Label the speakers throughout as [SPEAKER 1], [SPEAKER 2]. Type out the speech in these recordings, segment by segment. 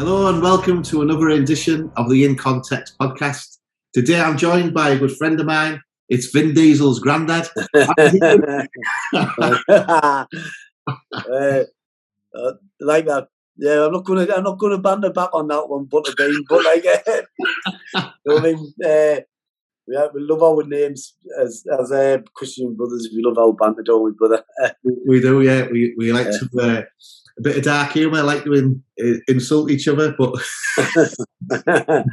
[SPEAKER 1] Hello and welcome to another edition of the In Context podcast. Today I'm joined by a good friend of mine. It's Vin Diesel's granddad.
[SPEAKER 2] uh, like that. Yeah, I'm not gonna. I'm not gonna ban the back on that one, but again, but like, uh, you know I mean, uh, we, have, we love our names as as uh, Christian brothers. We love our banter, don't we, brother?
[SPEAKER 1] we do, yeah. We we like yeah. to uh, a bit of dark humour, like to in, in, insult each other, but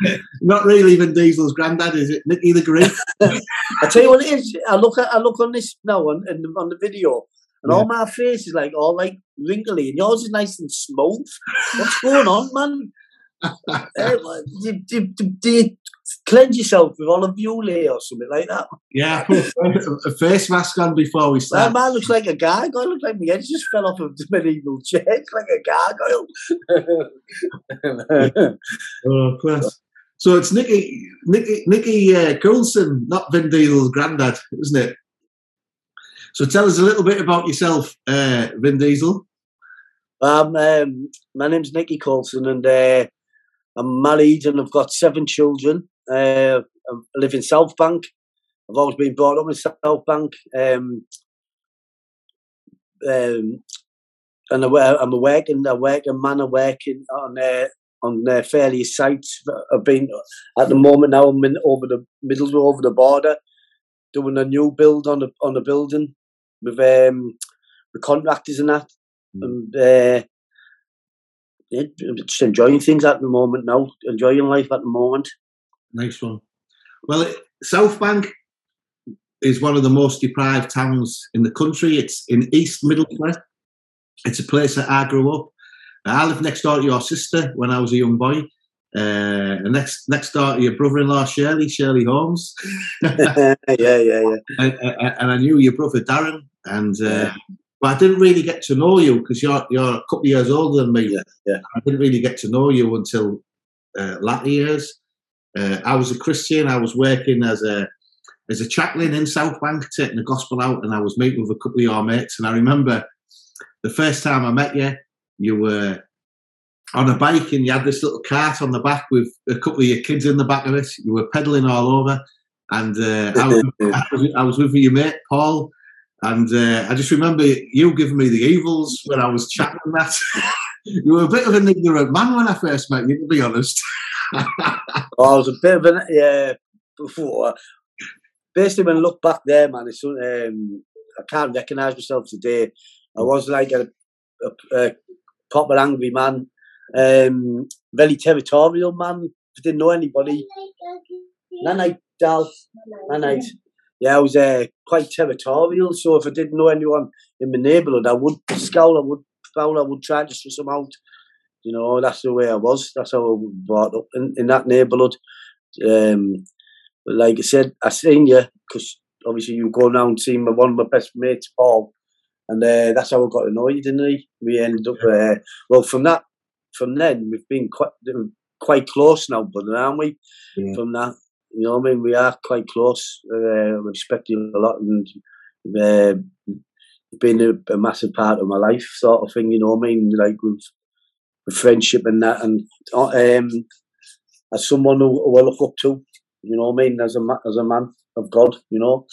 [SPEAKER 1] not really Vin Diesel's granddad, is it? Nicky the Greek.
[SPEAKER 2] I tell you what it is. I look at I look on this now on on the video, and yeah. all my face is like all like wrinkly, and yours is nice and smooth. What's going on, man? uh, do, do, do, do, you cleanse yourself with olive oil or something like that?
[SPEAKER 1] Yeah, I put a face mask on before we start.
[SPEAKER 2] That man looks like a gargoyle. Looks like my head just fell off of the medieval chair. like a
[SPEAKER 1] gargoyle. oh, class. So it's Nicky, Nicky, Nicky uh, Coulson, not Vin Diesel's granddad, isn't it? So tell us a little bit about yourself, uh, Vin Diesel.
[SPEAKER 2] Um, um, my name's Nicky Coulson, and uh, I'm married and I've got seven children. Uh, I live in South Bank. I've always been brought up in South Bank. Um, um, and I'm a working, a working man, I'm working on uh, on uh, various sites. I've been at the moment now. I'm in over the Middlesbrough, over the border, doing a new build on the on the building with um, the contractors and that. Mm. And uh, yeah, just enjoying things at the moment now, enjoying life at the moment.
[SPEAKER 1] Nice one. Well, South Bank is one of the most deprived towns in the country. It's in East Middlesbrough. It's a place that I grew up. I lived next door to your sister when I was a young boy. Uh, and next next door to your brother-in-law Shirley, Shirley Holmes.
[SPEAKER 2] yeah, yeah, yeah.
[SPEAKER 1] And, and, I knew your brother Darren, and uh, yeah. But I didn't really get to know you because you're you're a couple of years older than me.
[SPEAKER 2] Yeah, yeah.
[SPEAKER 1] I didn't really get to know you until uh, latter years. Uh, I was a Christian. I was working as a as a chaplain in South Bank, taking the gospel out, and I was meeting with a couple of your mates. And I remember the first time I met you, you were on a bike and you had this little cart on the back with a couple of your kids in the back of it. You were pedaling all over, and uh, I, was, I, was, I was with your mate Paul, and uh, I just remember you giving me the evils when I was chatting that. you were a bit of an ignorant man when I first met you, to be honest.
[SPEAKER 2] oh, I was a bit of an, yeah, before. Basically, when I look back there, man, it's, um, I can't recognise myself today. I was like a, a, a proper angry man, um, very territorial man. I didn't know anybody. Night, Dal. Night yeah, I was uh, quite territorial. So if I didn't know anyone in my neighbourhood, I would scowl, I would foul, I would try to suss them out. You know, that's the way I was. That's how I was brought up in, in that neighbourhood. Um, but like I said, I seen you because obviously you go around seeing my, one of my best mates, Paul, and uh, that's how I got to know you, didn't we? We ended up, uh, well, from that, from then, we've been quite quite close now, brother, aren't we? Yeah. From that, you know, I mean, we are quite close. Uh, we respect you a lot, and uh, been a, a, massive part of my life, sort of thing. You know, I mean, like with, with friendship and that, and uh, um, as someone who, who I look up to, you know, what I mean, as a as a man of God, you know.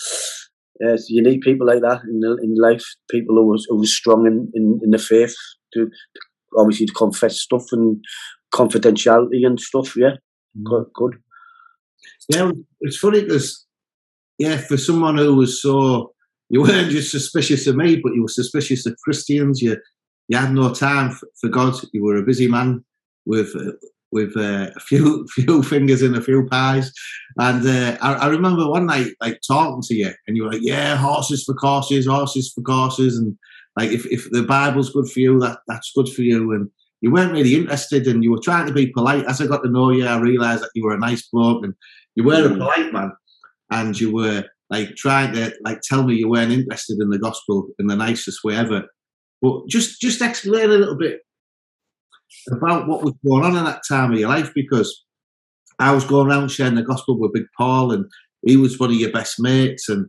[SPEAKER 2] Yes, you need people like that in in life. People who was who was strong in, in, in the faith to, to, obviously to confess stuff and confidentiality and stuff. Yeah, mm. good, good.
[SPEAKER 1] Yeah, it's funny because, yeah, for someone who was so, you weren't just suspicious of me, but you were suspicious of Christians. You you had no time for, for God. You were a busy man with uh, with uh, a few few fingers in a few pies. And uh, I, I, remember one night like talking to you, and you were like, "Yeah, horses for courses, horses for courses," and like if, if the Bible's good for you, that that's good for you. And you weren't really interested, and you were trying to be polite. As I got to know you, I realised that you were a nice bloke, and you were a mm. polite man, and you were like trying to like tell me you weren't interested in the gospel in the nicest way ever. But just just explain a little bit about what was going on in that time of your life because I was going around sharing the gospel with Big Paul, and he was one of your best mates, and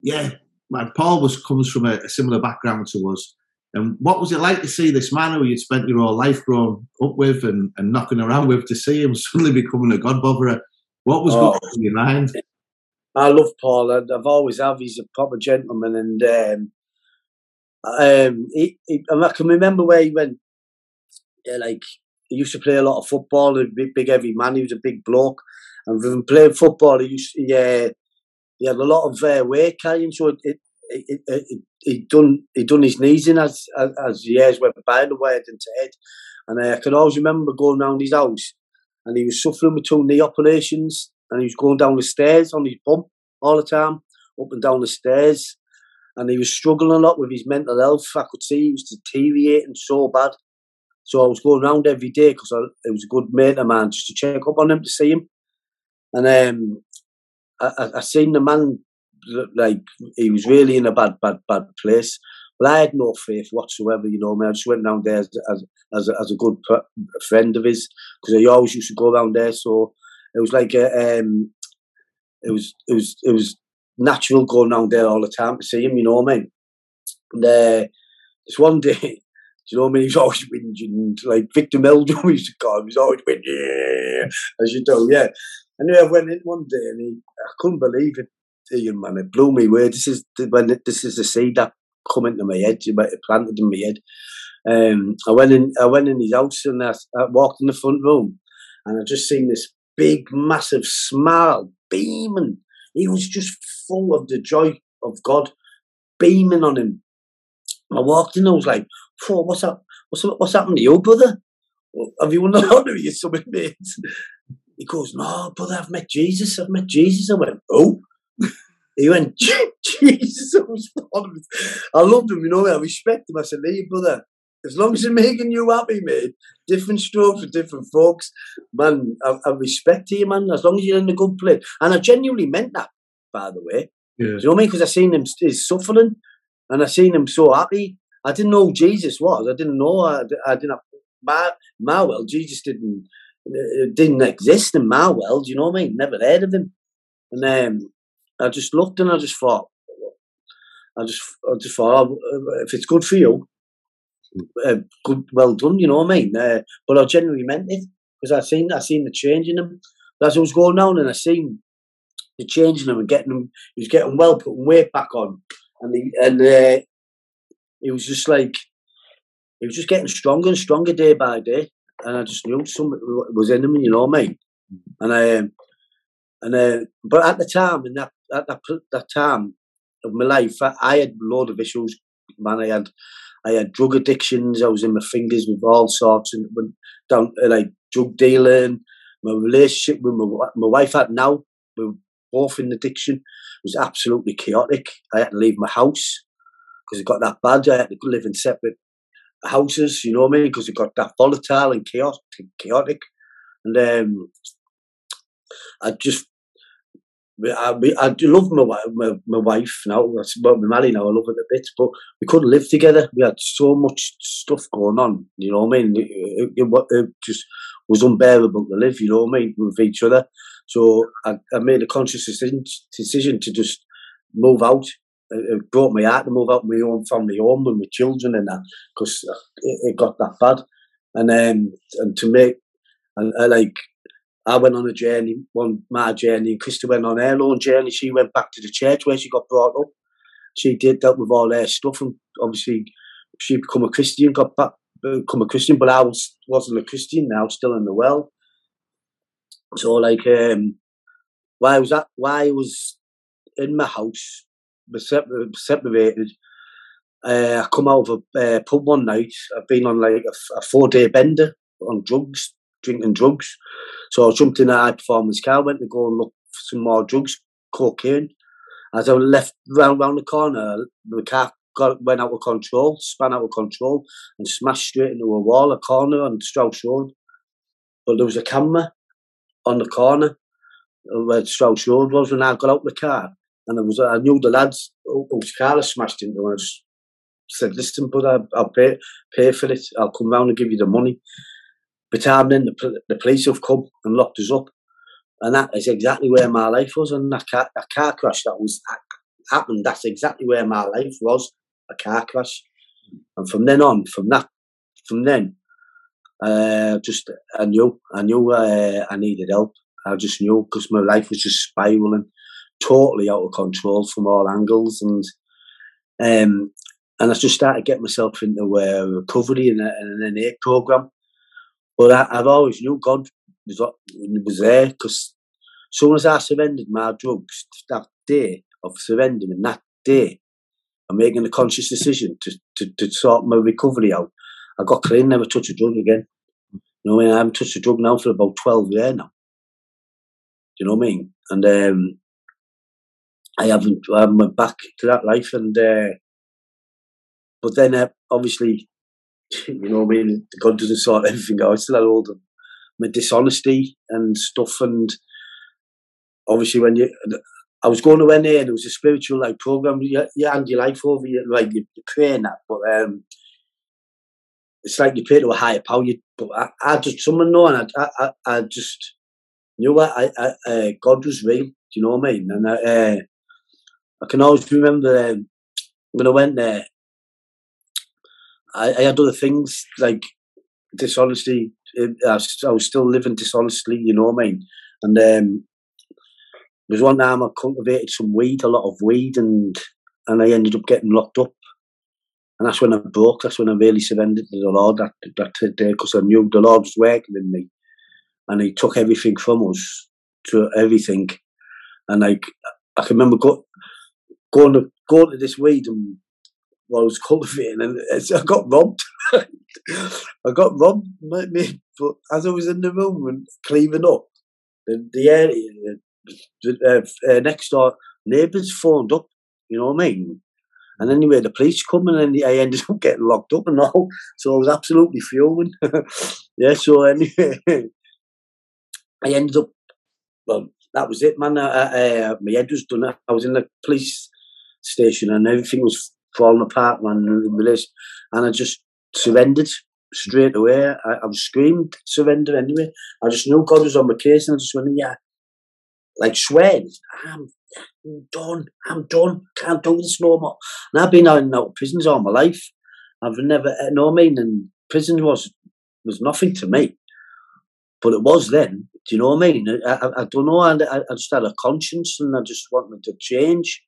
[SPEAKER 1] yeah, man, Paul was comes from a, a similar background to us, And what was it like to see this man who you'd spent your whole life growing up with and, and knocking around with to see him suddenly becoming a God botherer? What was oh, going on in your mind?
[SPEAKER 2] I love Paul. I've always have. He's a proper gentleman, and um, um, he, he, I can remember where he went. Yeah, like he used to play a lot of football. A big, big heavy man. He was a big bloke, and from playing football, he used he, uh, he had a lot of uh, weight carrying. So it, it, it, he done he done his knees in as as, as years went by and went into head. And uh, I can always remember going round his house, and he was suffering with two knee operations, and he was going down the stairs on his bum all the time, up and down the stairs, and he was struggling a lot with his mental health. I could see he was deteriorating so bad. So I was going around every day because it was a good mate of mine just to check up on him to see him. And um, I, I seen the man like he was really in a bad, bad, bad place. But I had no faith whatsoever. You know, I, mean, I just went down there as as as a, as a good friend of his because he always used to go around there. So it was like a, um, it was it was it was natural going down there all the time to see him. You know what I mean? And uh, this one day, do you know what I mean? He's always whinging, like Victor Meldrew used to call him. He's always whinging, yeah, as you do, yeah. Anyway, I went in one day and he, I couldn't believe it, Ian, man. It blew me away. This is the, when this is the seed that come into my head, it planted in my head. Um, I went in, I went in his house and I, I walked in the front room, and I just seen this big, massive smile beaming. He was just full of the joy of God, beaming on him. I walked in, I was like, "Whoa, what's up? What's? What's happened to you, brother? Have you won the lottery or something, mate?" He goes, No, brother, I've met Jesus. I've met Jesus. I went, Oh. he went, Jesus. I loved him, you know, I respect him. I said, Hey, brother, as long as you're making you happy, mate, different strokes for different folks, man, I, I respect you, man, as long as you're in a good place. And I genuinely meant that, by the way. Yeah. Do you know what I mean? Because I seen him he's suffering and I seen him so happy. I didn't know who Jesus was. I didn't know. I, I didn't have, my, my well, Jesus didn't it didn't exist in my world, you know what I mean? Never heard of him. And um, I just looked and I just thought, I just, I just thought, oh, if it's good for you, uh, good, well done, you know what I mean? Uh, but I genuinely meant it because I seen, I seen the change in him. As I was going down and I seen the change in him and getting him, he was getting well, putting weight back on, and he, and uh, he was just like, he was just getting stronger and stronger day by day and I just knew something was in him, you know what I mean? And I, um, and uh, but at the time, in that at that, that time of my life, I, I had a load of issues. Man, I had I had drug addictions. I was in my fingers with all sorts and went down like drug dealing. My relationship with my my wife had now we were both in addiction it was absolutely chaotic. I had to leave my house because it got that bad. I had to live in separate houses, you know what I mean? Because it got that volatile and chaotic. chaotic. And um, I just, I, I love my, my, my wife now. Well, we're married now. I love it a bit, but we couldn't live together. We had so much stuff going on. You know what I mean? It, it, it just was unbearable to live. You know what I mean? With each other. So I, I made a conscious decision, decision to just move out it broke my heart to move out my own family home with my children and that because it, it, got that bad. And um, and to make and uh, like I went on a journey, one my journey, and Krista went on her own journey. She went back to the church where she got brought up. She did that with all her stuff, and obviously she become a Christian, got back, become a Christian. But I was wasn't a Christian now, still in the well. So like, um, why was that? Why I was in my house separated. Uh, I come out of a uh, pub one night. I've been on like a, a four day bender on drugs, drinking drugs. So I jumped in a high performance car, went to go and look for some more drugs, cocaine. As I left round round the corner, the car got went out of control, span out of control, and smashed straight into a wall, a corner on Strauss Road. But there was a camera on the corner uh, where Strauss Road was when I got out the car. And I was I knew the lads whose car I smashed into. And I said, "Listen, brother, I'll pay pay for it. I'll come round and give you the money." But I'm then the, the police have come and locked us up, and that is exactly where my life was. And that car, that car crash that was happened. That's exactly where my life was. A car crash. And from then on, from that, from then, uh, just I knew, I knew uh, I needed help. I just knew because my life was just spiraling, totally out of control from all angles, and um, and I just started getting myself into uh, recovery and, and an NA program. But I, have always knew God was was there because as soon as I surrendered my drugs that day of surrendering that day and making a conscious decision to, to, to sort my recovery out, I got clean, never touched a drug again. You know, what I, mean? I haven't touched a drug now for about 12 years now. Do you know what I mean? And um, I haven't, I haven't went back to that life. And uh, but then uh, obviously, you know what I mean? God doesn't sort everything out. I still had all the my dishonesty and stuff. And obviously, when you, I was going to NA and it was a spiritual like program. You, you hand your life over, you, like you, you're praying that, but um, it's like you pray to a higher power. You, but I, I just someone know, and I, I, I just knew what I, I uh, God was real. Do you know what I mean? And I, uh, I can always remember um, when I went there. I, I had other things like dishonesty. I was, still living dishonestly. You know what I mean? And um, there was one time I cultivated some weed, a lot of weed, and and I ended up getting locked up and that's when I broke. That's when I really surrendered to the Lord that that day because I knew the Lord was working in me, and He took everything from us to everything. And like I can remember go, going to going to this weed and was cultivating, and I got robbed. I got robbed, me, but as I was in the room and cleaning up, the, the area, the, uh, uh, next door neighbours phoned up. You know what I mean? And anyway, the police come and then I ended up getting locked up and all. So I was absolutely fuming. yeah, so anyway, I ended up, well, that was it, man. I, I, my head was done. I was in the police station and everything was falling apart, man. And I just surrendered straight away. I, I screamed surrender anyway. I just knew God was on my case and I just went, yeah, like swearing, I'm I'm done. I'm done. Can't do this no more. And I've been out in out prisons all my life. I've never, you eh, know what I mean? And prison was was nothing to me, but it was then. Do you know what I mean? I, I, I don't know. I, I just had a conscience, and I just wanted to change,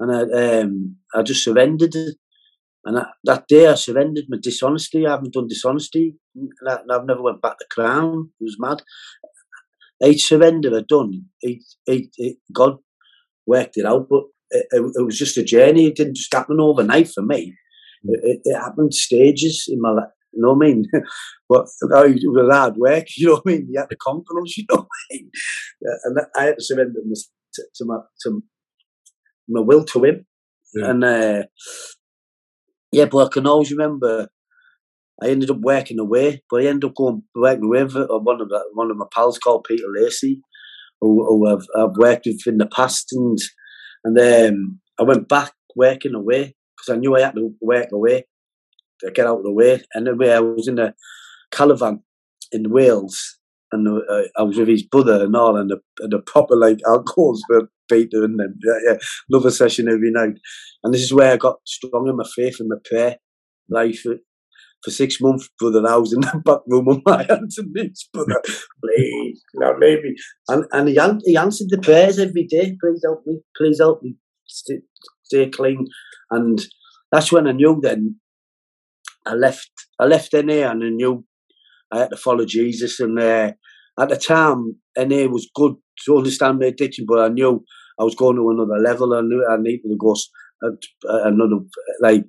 [SPEAKER 2] and I um I just surrendered. And I, that day I surrendered my dishonesty. I haven't done dishonesty. And I, have never went back to Crown. It was mad. I surrendered. I done. It, it, it, God worked it out. But it, it, was just a journey. It didn't just happen overnight for me. Hmm. It, it happened stages in my life. You know what I mean? but it was hard work. You know what I mean? You had to conquer them. You know what I mean? And I had to surrender to, to my to my will to him. Yeah. And uh, yeah, but I can always remember. I ended up working away, but I ended up going working with one of the, one of my pals called Peter Lacey, who, who I've, I've, worked with in the past, and and um, I went back working away because I knew I had to work away to get out of the way. And anyway, I was in a caravan in Wales, and uh, I was with his brother and all, and the, and the proper like alcohols for Peter, and then yeah, yeah, another session every night. And this is where I got strong in my faith and my prayer life for six months, brother. I was in the back room on my hands and knees, brother. Please, know, maybe. And and he, he answered the prayers every day. Please help me. Please help me stay, stay clean. And that's when I knew. Then I left. I left NA and I knew I had to follow Jesus. And uh, at the time, NA was good to understand my addiction, but I knew I was going to another level. I knew I needed to go another like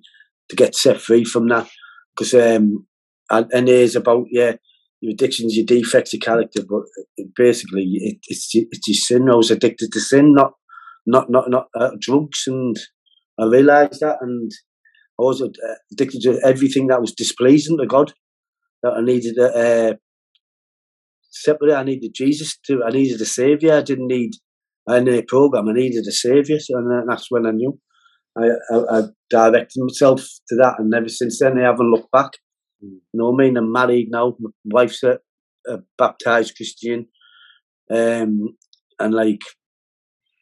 [SPEAKER 2] to get set free from that because um, and it's about yeah, your addictions, your defects, your character, but it, basically it, it's it's your sin. I was addicted to sin, not not not not uh, drugs, and I realised that, and I was uh, addicted to everything that was displeasing to God. That I needed a uh, separately. I needed Jesus to. I needed a savior. I didn't need any program. I needed a savior, so, and that's when I knew. I, I, I, directed myself to that, and ever since then, I haven't looked back. You know what I mean? I'm married now. My wife's a, a baptized Christian, um, and like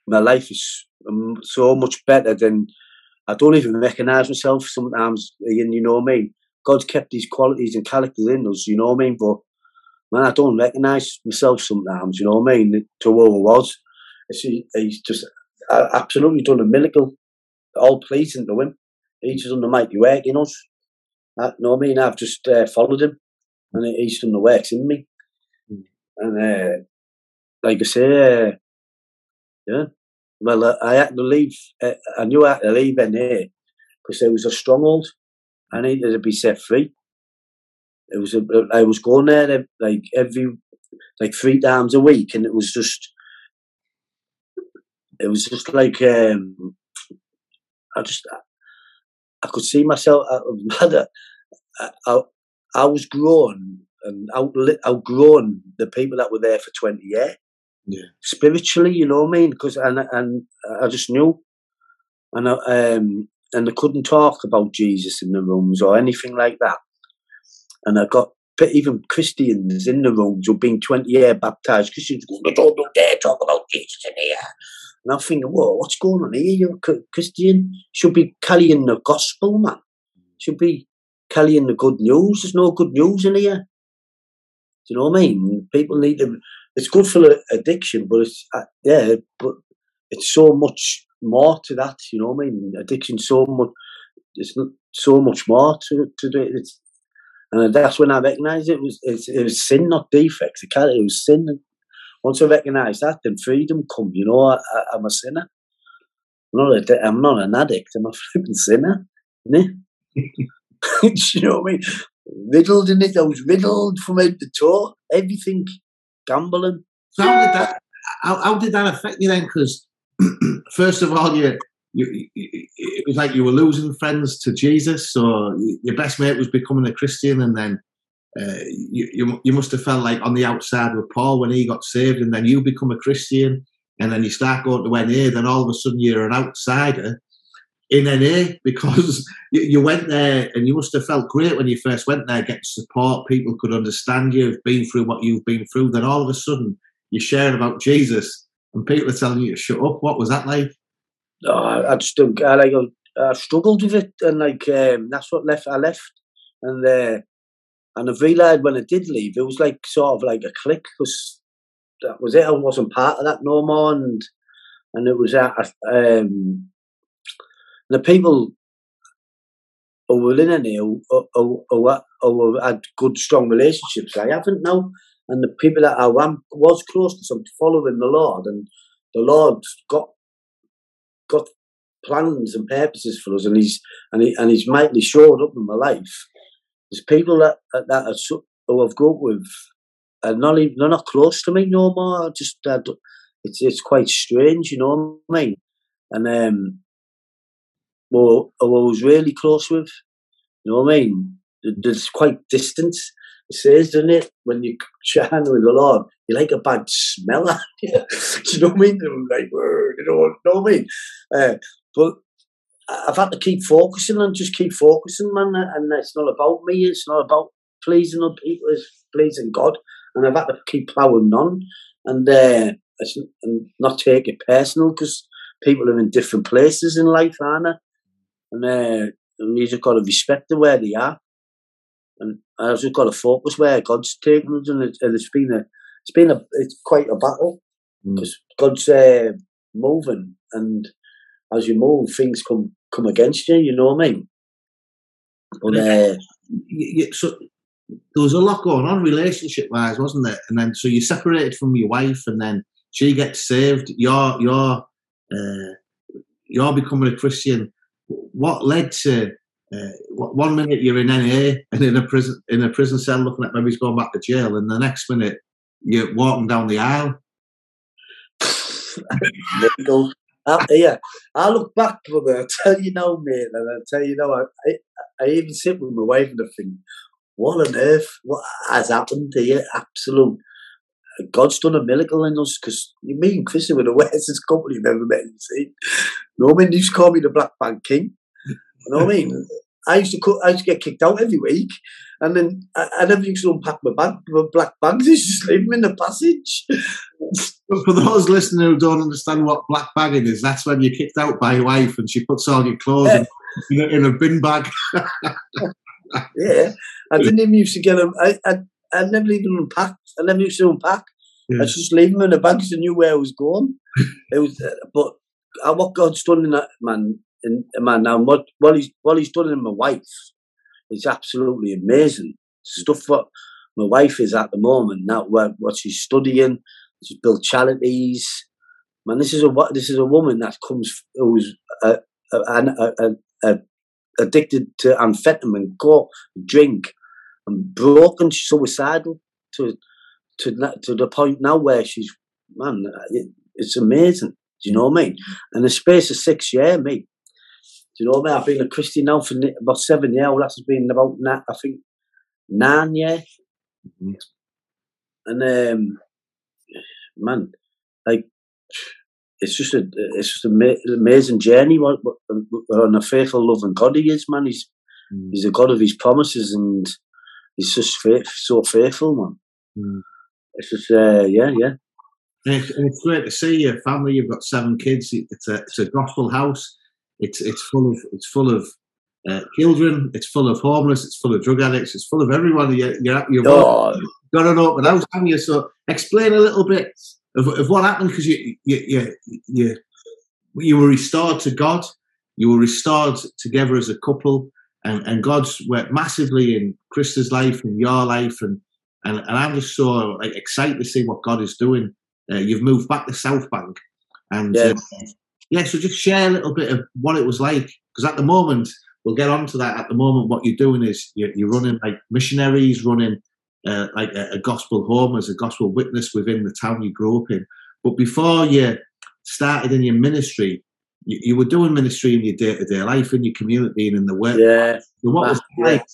[SPEAKER 2] my life is um, so much better than I don't even recognise myself sometimes. You know mean? God's kept these qualities and characters in us. You know what I mean? But man, I don't recognise myself sometimes. You know what I mean? To who I was. See, he's just absolutely done a miracle. All pleasing to him. He's done the mighty work in us. You know what I mean? I've just uh, followed him, and he's done the works in me. Mm. And uh, like I say, uh, yeah. Well, uh, I had to leave. Uh, I knew I had to leave in here because there was a stronghold. I needed to be set free. It was. A, I was going there like every, like three times a week, and it was just. It was just like um, I just I could see myself. I, I, I was grown and out, outgrown the people that were there for twenty years
[SPEAKER 1] yeah.
[SPEAKER 2] spiritually, you know what I mean? Because and and I just knew, and I, um and they couldn't talk about Jesus in the rooms or anything like that. And I got even Christians in the rooms who've been twenty year baptized Christians going, "Don't dare talk about Jesus in here." And I'm thinking, "Whoa, what's going on here? You're a Christian. Should be carrying the gospel, man. Should be carrying the good news. There's no good news in here." Do you know what I mean? People need to it's good for addiction, but it's uh, yeah, but it's so much more to that. You know I mean? Addiction so much. It's not so much more to to do it. It's, and that's when I recognised it was it was sin, not defects. It, it was sin. Once I recognised that, then freedom come. You know, I, am a sinner. I'm not, a, I'm not an addict. I'm a flipping sinner. you know what I mean? Riddled in it. I was riddled from head to toe. Everything gambling.
[SPEAKER 1] So how did that? How, how did that affect you then? Because first of all, you, you, it was like you were losing friends to Jesus, or your best mate was becoming a Christian, and then uh, you, you, you must have felt like on the outside with Paul when he got saved, and then you become a Christian, and then you start going to NA, then all of a sudden you're an outsider in NA because you, you, went there and you must have felt great when you first went there, getting support. People could understand you, have been through what you've been through. Then all of a sudden you're sharing about Jesus and people are telling you to shut up. What was that like?
[SPEAKER 2] Oh, I just I like I struggled with it, and like um, that's what left. I left, and uh, and I realised when I did leave, it was like sort of like a click because that was it. I wasn't part of that no more, and and it was that um, the people who were in it who, who, who, who had good, strong relationships, I haven't now. And the people that I was close to some following the Lord, and the Lord got got plans and purposes for us, and he's and he and he's mightily showed up in my life. There's people that that are, who I've got with, and not even they're not close to me no more. Just I it's it's quite strange, you know what I mean? And um, who I was really close with. You know what I mean? There's quite distant. It says, doesn't it? When you chat with the Lord, you like a bad smeller. you know what I mean? Like, you know, you know what I mean? Uh, but I've had to keep focusing and just keep focusing, man. And it's not about me. It's not about pleasing other people. It's pleasing God. And I've had to keep plowing on and, uh, and not take it personal because people are in different places in life, aren't they? and uh, you just got to respect the where they are, and I've just got to focus where God's taking us, and, it, and it's been a, it's been a, it's quite a battle because mm. God's uh, moving, and as you move, things come come against you. You know what I mean?
[SPEAKER 1] But uh, so there was a lot going on relationship wise, wasn't there? And then so you separated from your wife, and then she gets saved. You're you're uh, you're becoming a Christian what led to uh, one minute you're in NA and in a prison in a prison cell looking at maybe he's going back to jail, and the next minute you're walking down the aisle.
[SPEAKER 2] uh, yeah, I look back, brother. I tell you now, mate, and I tell you now, I, I, I even sit with my wife and I think, what on earth? What has happened here? Absolute. God's done a miracle in us because me and Chris were the wisest couple you've ever met. See, no, I you used to call me the Black Bag King. You know what I mean? I used to cut, I used to get kicked out every week, and then I, I never used to unpack my bag, my black bags. I used to just leave them in the passage.
[SPEAKER 1] For those listening who don't understand what black bagging is, that's when you're kicked out by your wife and she puts all your clothes in, in, a, in a bin bag.
[SPEAKER 2] yeah, I didn't even used to get them. I, I, I never even unpacked. I never used to unpack.
[SPEAKER 1] Yeah.
[SPEAKER 2] I just leave them in the bags and knew where I was going. it was, uh, but uh, what God's done in that man, in man now, what what he's what he's done in my wife is absolutely amazing. Stuff what my wife is at the moment now, what, what she's studying, she's built charities. Man, this is a what this is a woman that comes who's uh, uh, uh, uh, addicted to amphetamine, go drink, and broken, suicidal to to to the point now where she's man, it, it's amazing. Do you know what I mean? And the space of six years, mate. Do you know what I mean? I've been a Christian now for about seven years. Well, that's been about na- I think nine years.
[SPEAKER 1] Mhm.
[SPEAKER 2] And um, man, like it's just a it's just an amazing journey. What, what, what on a faithful, loving God he is, man. He's
[SPEAKER 1] Mm.
[SPEAKER 2] he's a God of his promises, and he's just faith, so faithful, man.
[SPEAKER 1] Mm.
[SPEAKER 2] It's just uh, yeah, yeah.
[SPEAKER 1] And it's, and it's great to see your family. You've got seven kids. It's a it's a gospel house. It's it's full of it's full of uh, children. It's full of homeless. It's full of drug addicts. It's full of everyone. You, you're you've
[SPEAKER 2] Oh,
[SPEAKER 1] got an open house, haven't you? So explain a little bit of, of what happened because you you, you you you were restored to God. You were restored together as a couple, and, and God's worked massively in Krista's life and your life, and and, and I'm just so like excited to see what God is doing. Uh, you've moved back to South Bank, and
[SPEAKER 2] Yeah.
[SPEAKER 1] uh, yeah, so just share a little bit of what it was like because at the moment we'll get on to that. At the moment, what you're doing is you're, you're running like missionaries, running uh, like a, a gospel home as a gospel witness within the town you grew up in. But before you started in your ministry, you, you were doing ministry in your day to day life, in your community, and in the work.
[SPEAKER 2] yeah.
[SPEAKER 1] So what was it like?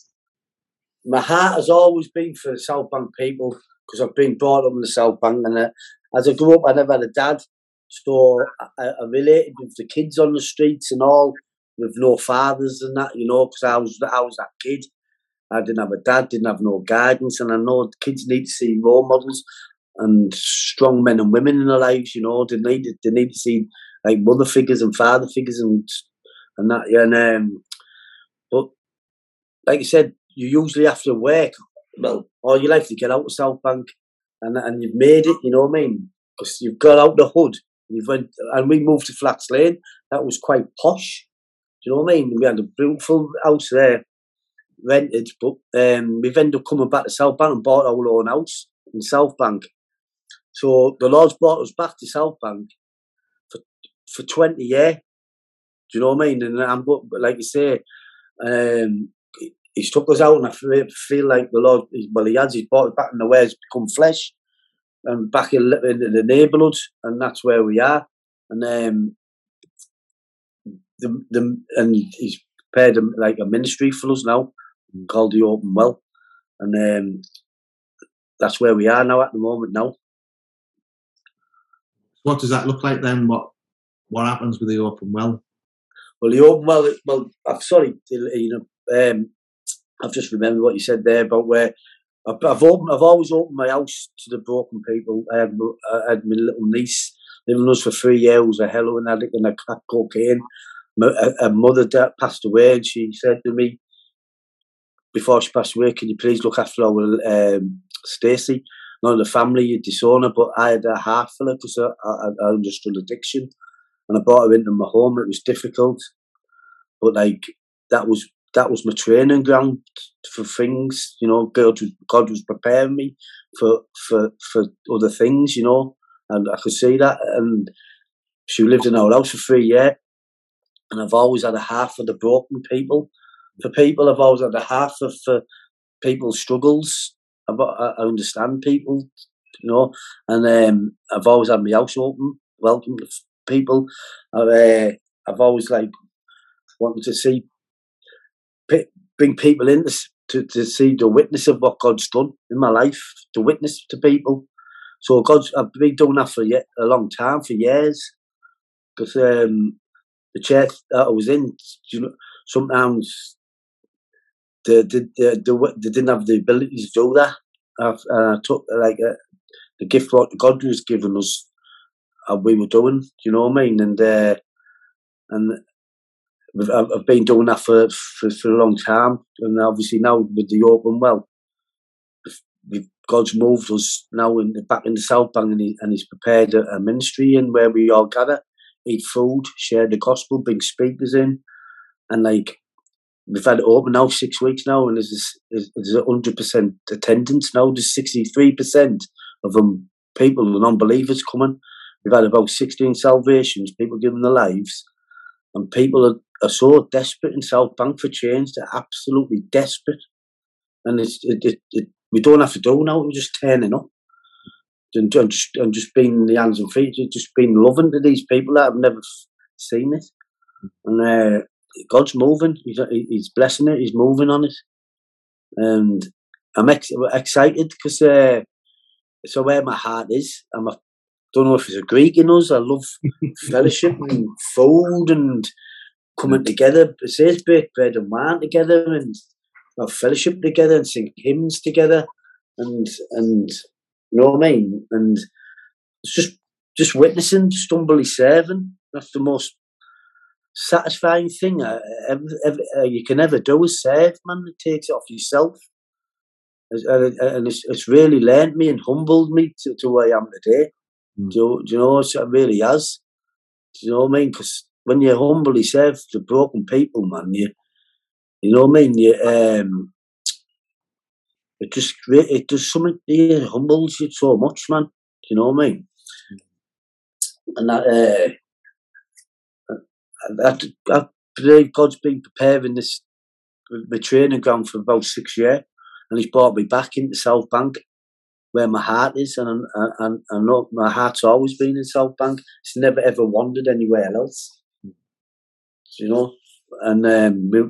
[SPEAKER 2] My heart has always been for the South Bank people because I've been brought up in the South Bank, and uh, as I grew up, I never had a dad, so I, I related with the kids on the streets and all, with no fathers and that, you know, because I was I was that kid. I didn't have a dad, didn't have no guidance, and I know kids need to see role models and strong men and women in their lives. You know, they need they need to see like mother figures and father figures and and that. Yeah, and um, but like I said, you usually have to work. Well, all your life to get out of South Bank, and and you've made it. You know what I mean? Because you've got out the hood. You've went, and we moved to Flatts Lane. That was quite posh. Do you know what I mean? We had a beautiful house there, rented, but um, we've ended up coming back to South Bank and bought our own house in South Bank. So the Lord's brought us back to South Bank for for twenty years. Do you know what I mean? And I'm like you say, um, he- he's took us out, and I feel, like the Lord. Well, he has. He's brought it back in the way it's become flesh, and back in, in the neighbourhood, and that's where we are. And um, the the and he's prepared a, like a ministry for us now called the Open Well, and um, that's where we are now at the moment. Now,
[SPEAKER 1] What does that look like then? What what happens with the open well?
[SPEAKER 2] well, the Open Well. Well, I'm sorry, you know, um, I've just remembered what you said there about where. I've, opened. I've always opened my house to the broken people. I had, I had my little niece living with us for three years. A heroin addict and a crack cocaine. My, a, a mother passed away, and she said to me before she passed away, "Can you please look after our um, Stacey? Not in the family, you disown her, but I had a heart for her because I, I, I understood addiction, and I brought her into my home. It was difficult, but like that was that was my training ground for things. You know, God was, God was preparing me for for for other things. You know, and I could see that. And she lived in our house for three years, and I've always had a heart for the broken people. For people, I've always had a heart for, for people's struggles. I I understand people, you know, and um, I've always had my house open, welcome to people. I've, uh, I've always like wanted to see bring people in to, to to see the witness of what God's done in my life, to witness to people. So God's I've been doing that for a long time, for years, because um, the church that I was in, you know, sometimes they, they, they, they didn't have the ability to do that. And I took like a, uh, the gift what God was giving us, and we were doing. You know what I mean? And uh, and I've been doing that for, for, for a long time, and obviously now with the open well, God's moved us now in the, back in the South Bank, and, he, and He's prepared a, a ministry in where we all gather, eat food, share the gospel, bring speakers in, and like we've had it open now six weeks now, and there's there's hundred percent attendance now. There's sixty three percent of them people, the non-believers coming. We've had about sixteen salvations, people giving their lives, and people are, are so desperate in South Bank for change. They're absolutely desperate, and it's it, it, it we don't have to do now. We're just turning up. And, and, just, and just being the hands and feet, just being loving to these people that have never seen it. And uh, God's moving. He's, he's blessing it. He's moving on it, and I'm ex- excited because uh, it's where my heart is. I'm a, don't know if it's a Greek in us. I love fellowship and food and coming together. It says break bread and wine together and have fellowship together and sing hymns together and and you know what I mean. And it's just just witnessing, just humbly serving. That's the most satisfying thing uh, ever, ever, uh, you can ever do is serve, man. It takes it off yourself. And it's, it's really learned me and humbled me to, to where I am today. Mm. Do, you, do you know, it really has. Do you know what I mean? Because when you humbly serve the broken people, man, you, you know what I mean? You, um, it just, it does something, it humbles you so much, man. Do you know what I mean? And that, uh, I, I believe God's been preparing this my training ground for about six years, and He's brought me back into South Bank, where my heart is, and and I know my heart's always been in South Bank. It's never ever wandered anywhere else, you know. And um, we,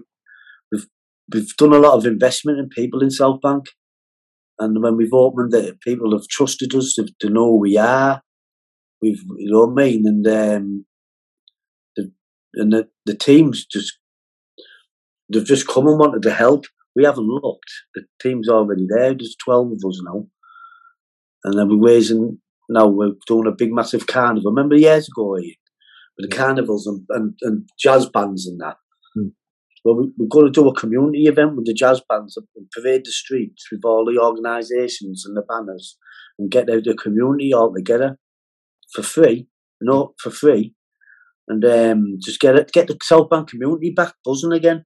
[SPEAKER 2] we've we've done a lot of investment in people in South Bank, and when we've opened it, people have trusted us to, to know who we are. We've, you know what I mean, and um, and the, the teams just they've just come and wanted to help. We haven't looked. The team's already there. There's twelve of us now, and then we're raising. Now we're doing a big, massive carnival. Remember years ago, with the carnivals and, and, and jazz bands and that. Hmm. Well, we, we're going to do a community event with the jazz bands and parade the streets with all the organisations and the banners and get the, the community all together for free. No, for free and um, just get it, get the South Bank community back buzzing again.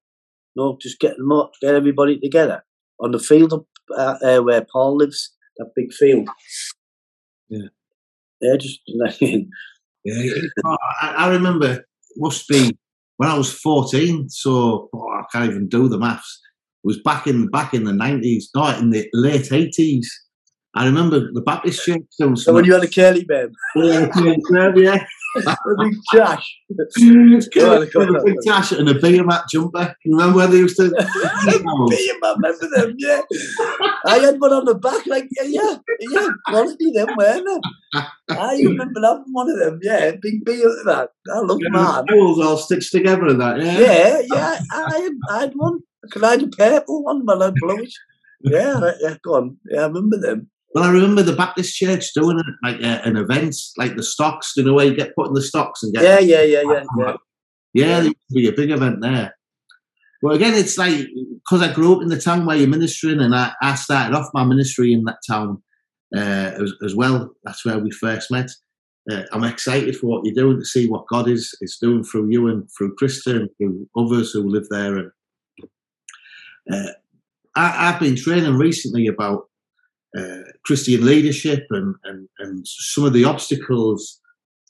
[SPEAKER 2] no, just get them up, get everybody together on the field up, uh, uh, where Paul lives, that big field.
[SPEAKER 1] Yeah,
[SPEAKER 2] yeah, just
[SPEAKER 1] yeah. I, I remember must be when I was fourteen, so oh, I can't even do the maths. It was back in back in the nineties, not in the late eighties. I remember the Baptist church.
[SPEAKER 2] So when you had a curly babe.
[SPEAKER 1] Yeah, yeah
[SPEAKER 2] a big Josh.
[SPEAKER 1] a big Josh and a beer mat jumper. You remember where they used to?
[SPEAKER 2] beer mat, remember them? Yeah. I had one on the back, like yeah, yeah, yeah, quality them, weren't they? I remember having one of them. Yeah, big beer that. I love yeah, man.
[SPEAKER 1] Towels all stitched together and that. Yeah,
[SPEAKER 2] yeah, yeah. I had, I had one. I had a purple one, I bluish. Yeah, yeah, go on. Yeah, I remember them.
[SPEAKER 1] Well, I remember the Baptist church doing it, like uh, an event, like the stocks. You know where you get put in the stocks and get?
[SPEAKER 2] Yeah, yeah, yeah, yeah, yeah.
[SPEAKER 1] Yeah, there used be a big event there. But again, it's like because I grew up in the town where you're ministering, and I, I started off my ministry in that town uh, as, as, well. That's where we first met. Uh, I'm excited for what you're doing to see what God is is doing through you and through Krista and through others who live there. And uh, I, I've been training recently about uh, Christian leadership and, and, and some of the obstacles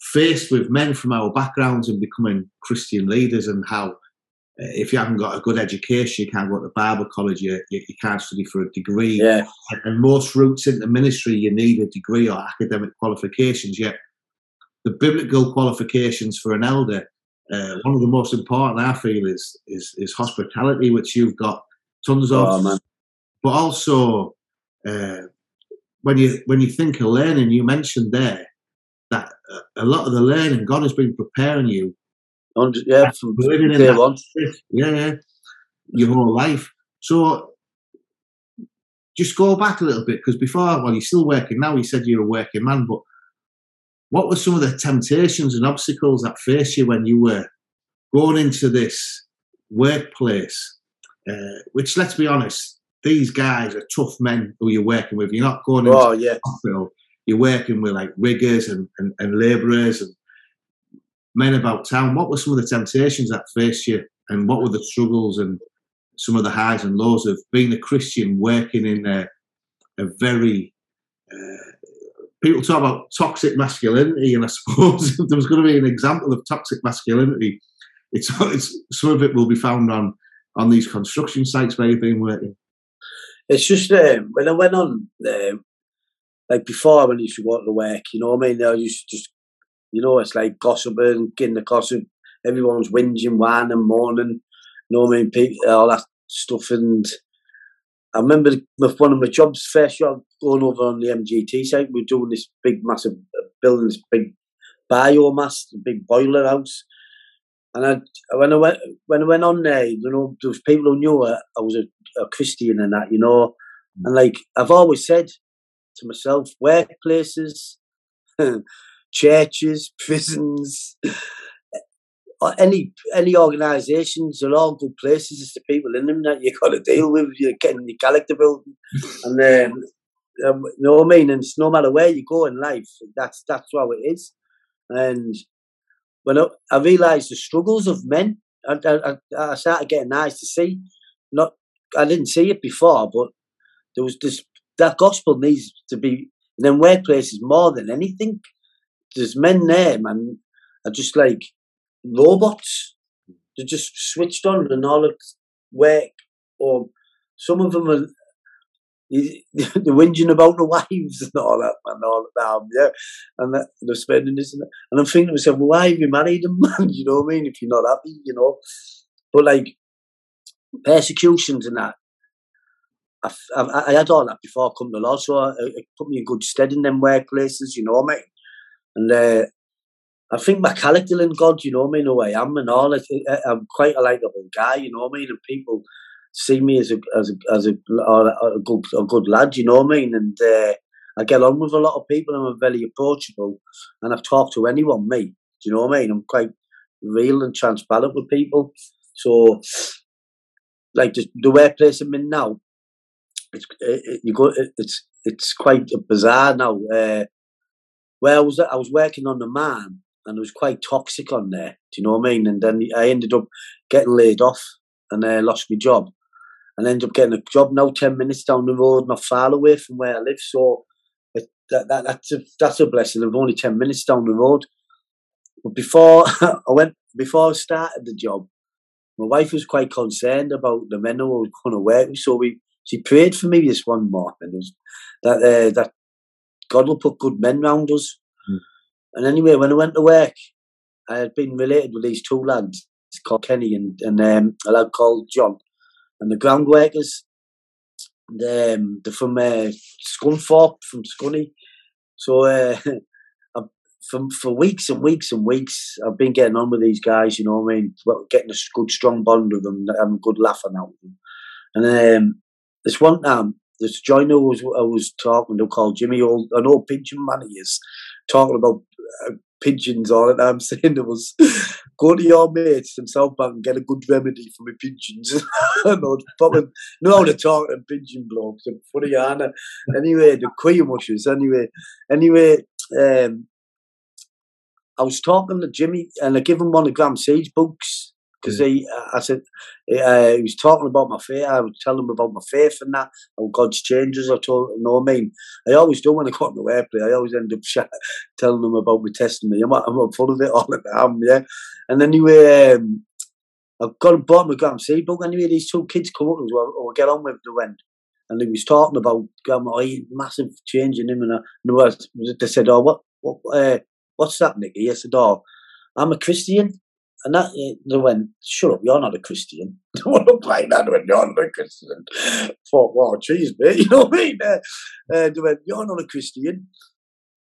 [SPEAKER 1] faced with men from our backgrounds in becoming Christian leaders and how uh, if you haven't got a good education, you can't go to Bible college, you, you, you can't study for a degree.
[SPEAKER 2] Yeah.
[SPEAKER 1] And most routes into ministry, you need a degree or academic qualifications. Yet the biblical qualifications for an elder, uh, one of the most important I feel is, is, is hospitality, which you've got tons of.
[SPEAKER 2] Oh,
[SPEAKER 1] but also uh, when you when you think of learning, you mentioned there that a lot of the learning God has been preparing you.
[SPEAKER 2] yeah, from day one.
[SPEAKER 1] Yeah, yeah, your whole life. So just go back a little bit because before, well, you're still working now. You said you're a working man, but what were some of the temptations and obstacles that faced you when you were going into this workplace? Uh, which, let's be honest, these guys are tough men who you're working with. You're not going into
[SPEAKER 2] Oh yeah.
[SPEAKER 1] hospital. You're working with like riggers and, and, and labourers and men about town. What were some of the temptations that faced you, and what were the struggles and some of the highs and lows of being a Christian working in a, a very uh, people talk about toxic masculinity, and I suppose if there was going to be an example of toxic masculinity, it's, it's some of it will be found on on these construction sites where you've been working.
[SPEAKER 2] It's just um, when I went on, um, like before when I used to go to work, you know what I mean? I used to just, you know, it's like gossiping, getting the gossip. Everyone's whinging, whining, moaning, you know what I mean? People, all that stuff. And I remember one of my jobs, first job, going over on the MGT site, we are doing this big, massive uh, building, this big biomass, big boiler house. And I, when I went when I went on there, you know, there was people who knew I, I was a, a Christian and that, you know. Hmm. And like I've always said to myself, workplaces, churches, prisons, or any any organisations are all good places. It's the people in them that you got to deal with. You're getting your character building, and then um, you know what I mean. And it's no matter where you go in life, that's that's how it is. And when I, I realised the struggles of men, I, I, I started getting eyes to see. Not, I didn't see it before, but there was this that gospel needs to be in them workplaces more than anything. There's men there, man, are just like robots. They're just switched on and all it work. Or some of them are they're whinging about the wives and all that, man, all that, um, yeah. And that, they're spending this and that. And I'm thinking to myself, well, why have you married a man? You know what I mean? If you're not happy, you know. But like persecutions and that, I, I, I had all that before come to law, so it put me in good stead in them workplaces, you know mean? And uh, I think my character in God, you know what I mean, who I am and all, I, I'm quite a likable guy, you know I mean? And people see me as a as a as a, a good a good lad, you know I mean? And uh, I get on with a lot of people, and I'm very approachable, and I've talked to anyone, me. Do you know what I mean? I'm quite real and transparent with people. So, like the, the workplace I'm in now, it's it, you go, it, it's it's quite bizarre now. Uh, where I was I was working on the man, and it was quite toxic on there. Do you know what I mean? And then I ended up getting laid off and uh, lost my job and ended up getting a job now 10 minutes down the road, not far away from where I live. So it, that, that, that's, a, that's a blessing. I'm only 10 minutes down the road. But before I went, before I started the job, my wife was quite concerned about the men who were going to work with. So we, she prayed for me this one morning that, uh, that God will put good men round us. Mm. And anyway, when I went to work, I had been related with these two lads called Kenny and, and um, a lad called John and the ground workers. The, um, they're from uh, Scunthorpe, from Scunny. So uh, for, for weeks and weeks and weeks, I've been getting on with these guys, you know what I mean? Getting a good, strong bond with them, having a good laughing out with them. And um, this one time, this joiner was I was talking to called Jimmy, old an old pigeon man he is, talking about uh, pigeons all the time, saying there was go to your mates in South Bank and get a good remedy for my pigeons. know, probably know how to talk to pigeon blokes and funny. Anyway, the queen mushes. Anyway, anyway, um, I was talking to Jimmy and I give him one of Graham Seed's books because he, I said, uh, he was talking about my faith. I was telling him about my faith and that, how God's changes. I told, you know what I mean? I always do when I go on the airplane. I always end up telling them about my testimony. I'm, I'm full of it all the time, yeah. And anyway, um, I've got a bought my Graham Seed book. Anyway, these two kids come up and we'll get on with the wind. And he was talking about Graham, oh, massive change in him. And, I, and they said, oh, what, what uh, what's that, Nicky? I said, oh, I'm a Christian. And that they went, shut up, you're not a Christian. They want to play that when you're not a Christian. thought, wow, jeez, mate, you know what I mean? Uh, they went, you're not a Christian.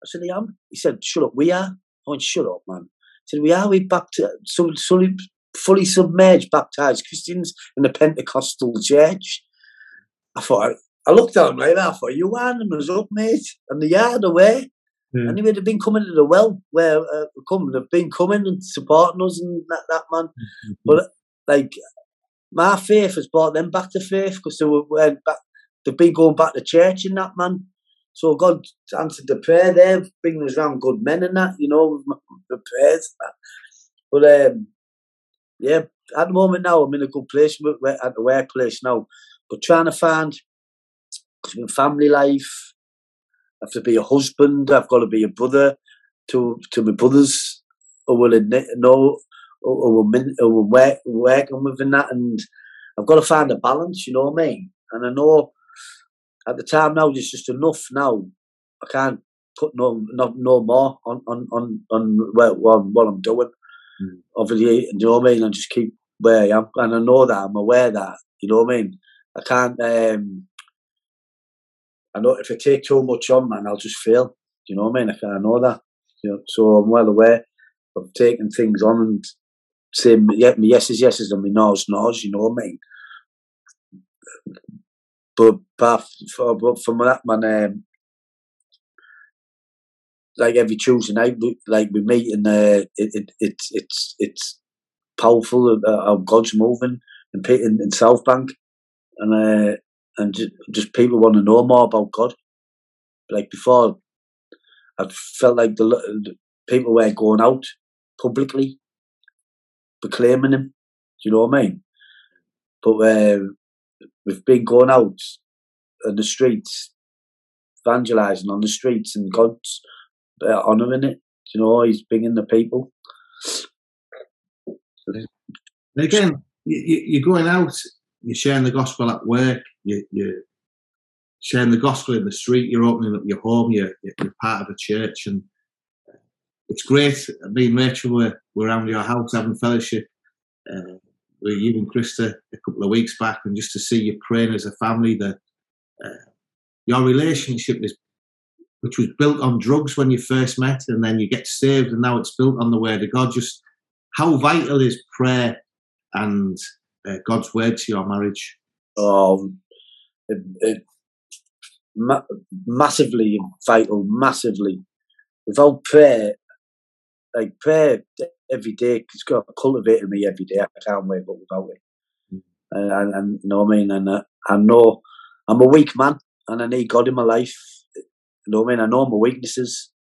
[SPEAKER 2] I said, I am. He said, shut up, we are. I went, shut up, man. He said, we are, we back to, so, so fully submerged, baptized Christians in the Pentecostal church. I thought, I looked at him like that. I thought, you winding us up, mate, and the yard away. Yeah. Anyway, they've been coming to the well where uh, come, they've been coming and supporting us and that, that man. Mm-hmm. But like, my faith has brought them back to faith because they were went back. They've been going back to church and that man. So God answered the prayer there, bringing us around good men and that, you know, the prayers. But um, yeah, at the moment now, I'm in a good place at the workplace now. But trying to find, because family life, I have to be a husband, I've got to be a brother to to my brothers who will admit, know, who will, who will work, working within that. And I've got to find a balance, you know what I mean? And I know at the time now, there's just enough now. I can't put no no, no more on on on on what, what I'm doing. Mm. Obviously, you know what I mean. And just keep where I am, and I know that I'm aware that you know what I mean. I can't. um I know if I take too much on, man, I'll just fail. You know what I mean? I, know that. You know, so I'm well aware of taking things on and saying yeah, my yeses yeses and my no's no's. You know what I mean? But for, from that man, um, like every Tuesday night, like we meet and uh, it, it it's it's it's powerful uh, how God's moving in in, in South Bank, and uh, and just, people want to know more about God. Like before, I felt like the, the people were going out publicly proclaiming Him. Do you know what I mean? But uh, we've been going out in the streets, evangelizing on the streets, and God's uh, honouring it. You know, He's bringing the people.
[SPEAKER 1] again, you, are going out, you're sharing the gospel at work, you, you're sharing the gospel in the street, you're opening up your home, you're, you're part of a church, and it's great. Me and Rachel were, were around your house having fellowship. Uh, with you and Krista a couple of weeks back, and just to see you praying as a family, that uh, your relationship is, which was built on drugs when you first met, and then you get saved, and now it's built on the Word of God. Just how vital is prayer and uh, God's Word to your marriage?
[SPEAKER 2] Oh, it, it, ma- massively vital, massively. Without prayer, like prayer every day, it's got cultivated me every day. I can't wake up without it. Mm. And, and, and you know what I mean? And uh, I know I'm a weak man and I need God in my life. You know what I mean? I know my weaknesses.